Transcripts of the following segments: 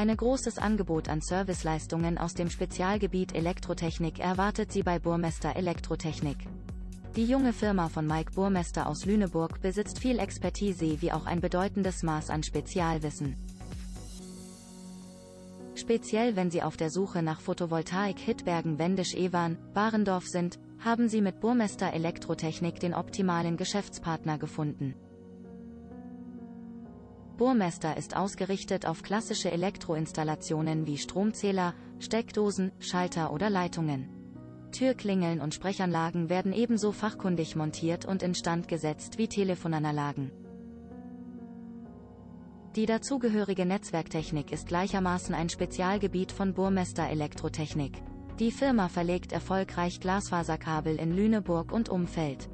Ein großes Angebot an Serviceleistungen aus dem Spezialgebiet Elektrotechnik erwartet Sie bei Burmester Elektrotechnik. Die junge Firma von Mike Burmester aus Lüneburg besitzt viel Expertise wie auch ein bedeutendes Maß an Spezialwissen. Speziell wenn Sie auf der Suche nach Photovoltaik Hitbergen Wendisch Ewan, Barendorf sind, haben Sie mit Burmester Elektrotechnik den optimalen Geschäftspartner gefunden. Burmester ist ausgerichtet auf klassische Elektroinstallationen wie Stromzähler, Steckdosen, Schalter oder Leitungen. Türklingeln und Sprechanlagen werden ebenso fachkundig montiert und instand gesetzt wie Telefonanlagen. Die dazugehörige Netzwerktechnik ist gleichermaßen ein Spezialgebiet von Burmester Elektrotechnik. Die Firma verlegt erfolgreich Glasfaserkabel in Lüneburg und Umfeld.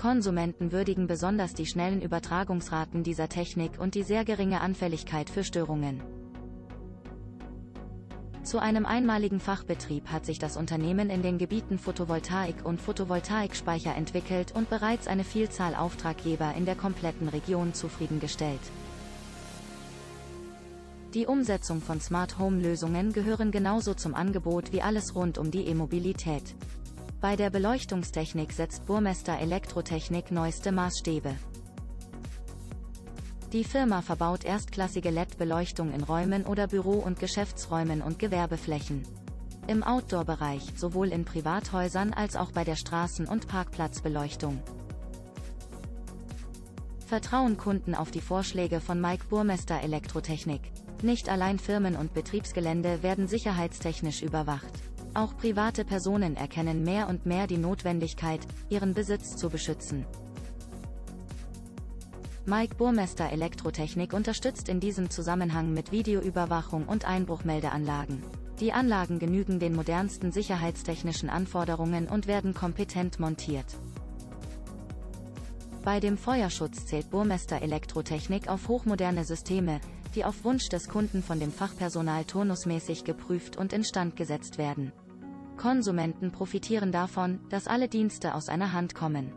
Konsumenten würdigen besonders die schnellen Übertragungsraten dieser Technik und die sehr geringe Anfälligkeit für Störungen. Zu einem einmaligen Fachbetrieb hat sich das Unternehmen in den Gebieten Photovoltaik und Photovoltaikspeicher entwickelt und bereits eine Vielzahl Auftraggeber in der kompletten Region zufriedengestellt. Die Umsetzung von Smart Home Lösungen gehören genauso zum Angebot wie alles rund um die E-Mobilität. Bei der Beleuchtungstechnik setzt Burmester Elektrotechnik neueste Maßstäbe. Die Firma verbaut erstklassige LED-Beleuchtung in Räumen oder Büro- und Geschäftsräumen und Gewerbeflächen. Im Outdoor-Bereich, sowohl in Privathäusern als auch bei der Straßen- und Parkplatzbeleuchtung. Vertrauen Kunden auf die Vorschläge von Mike Burmester Elektrotechnik. Nicht allein Firmen und Betriebsgelände werden sicherheitstechnisch überwacht. Auch private Personen erkennen mehr und mehr die Notwendigkeit, ihren Besitz zu beschützen. Mike Burmester Elektrotechnik unterstützt in diesem Zusammenhang mit Videoüberwachung und Einbruchmeldeanlagen. Die Anlagen genügen den modernsten sicherheitstechnischen Anforderungen und werden kompetent montiert. Bei dem Feuerschutz zählt Burmester Elektrotechnik auf hochmoderne Systeme, die auf Wunsch des Kunden von dem Fachpersonal turnusmäßig geprüft und instand gesetzt werden. Konsumenten profitieren davon, dass alle Dienste aus einer Hand kommen.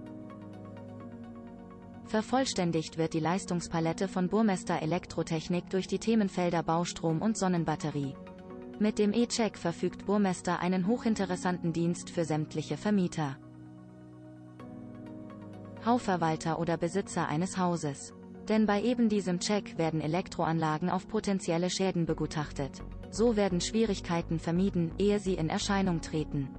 Vervollständigt wird die Leistungspalette von Burmester Elektrotechnik durch die Themenfelder Baustrom und Sonnenbatterie. Mit dem E-Check verfügt Burmester einen hochinteressanten Dienst für sämtliche Vermieter. Hausverwalter oder Besitzer eines Hauses. Denn bei eben diesem Check werden Elektroanlagen auf potenzielle Schäden begutachtet. So werden Schwierigkeiten vermieden, ehe sie in Erscheinung treten.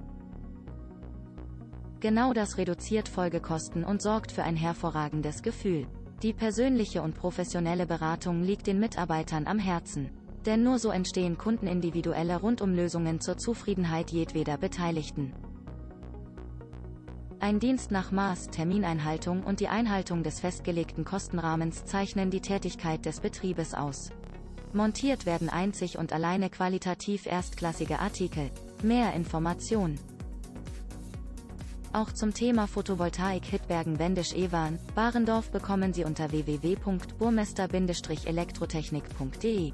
Genau das reduziert Folgekosten und sorgt für ein hervorragendes Gefühl. Die persönliche und professionelle Beratung liegt den Mitarbeitern am Herzen. Denn nur so entstehen kundenindividuelle Rundumlösungen zur Zufriedenheit jedweder Beteiligten. Ein Dienst nach Maß, Termineinhaltung und die Einhaltung des festgelegten Kostenrahmens zeichnen die Tätigkeit des Betriebes aus. Montiert werden einzig und alleine qualitativ erstklassige Artikel. Mehr Information. Auch zum Thema Photovoltaik Hitbergen Wendisch Ewan, Barendorf bekommen Sie unter www.burmester-elektrotechnik.de.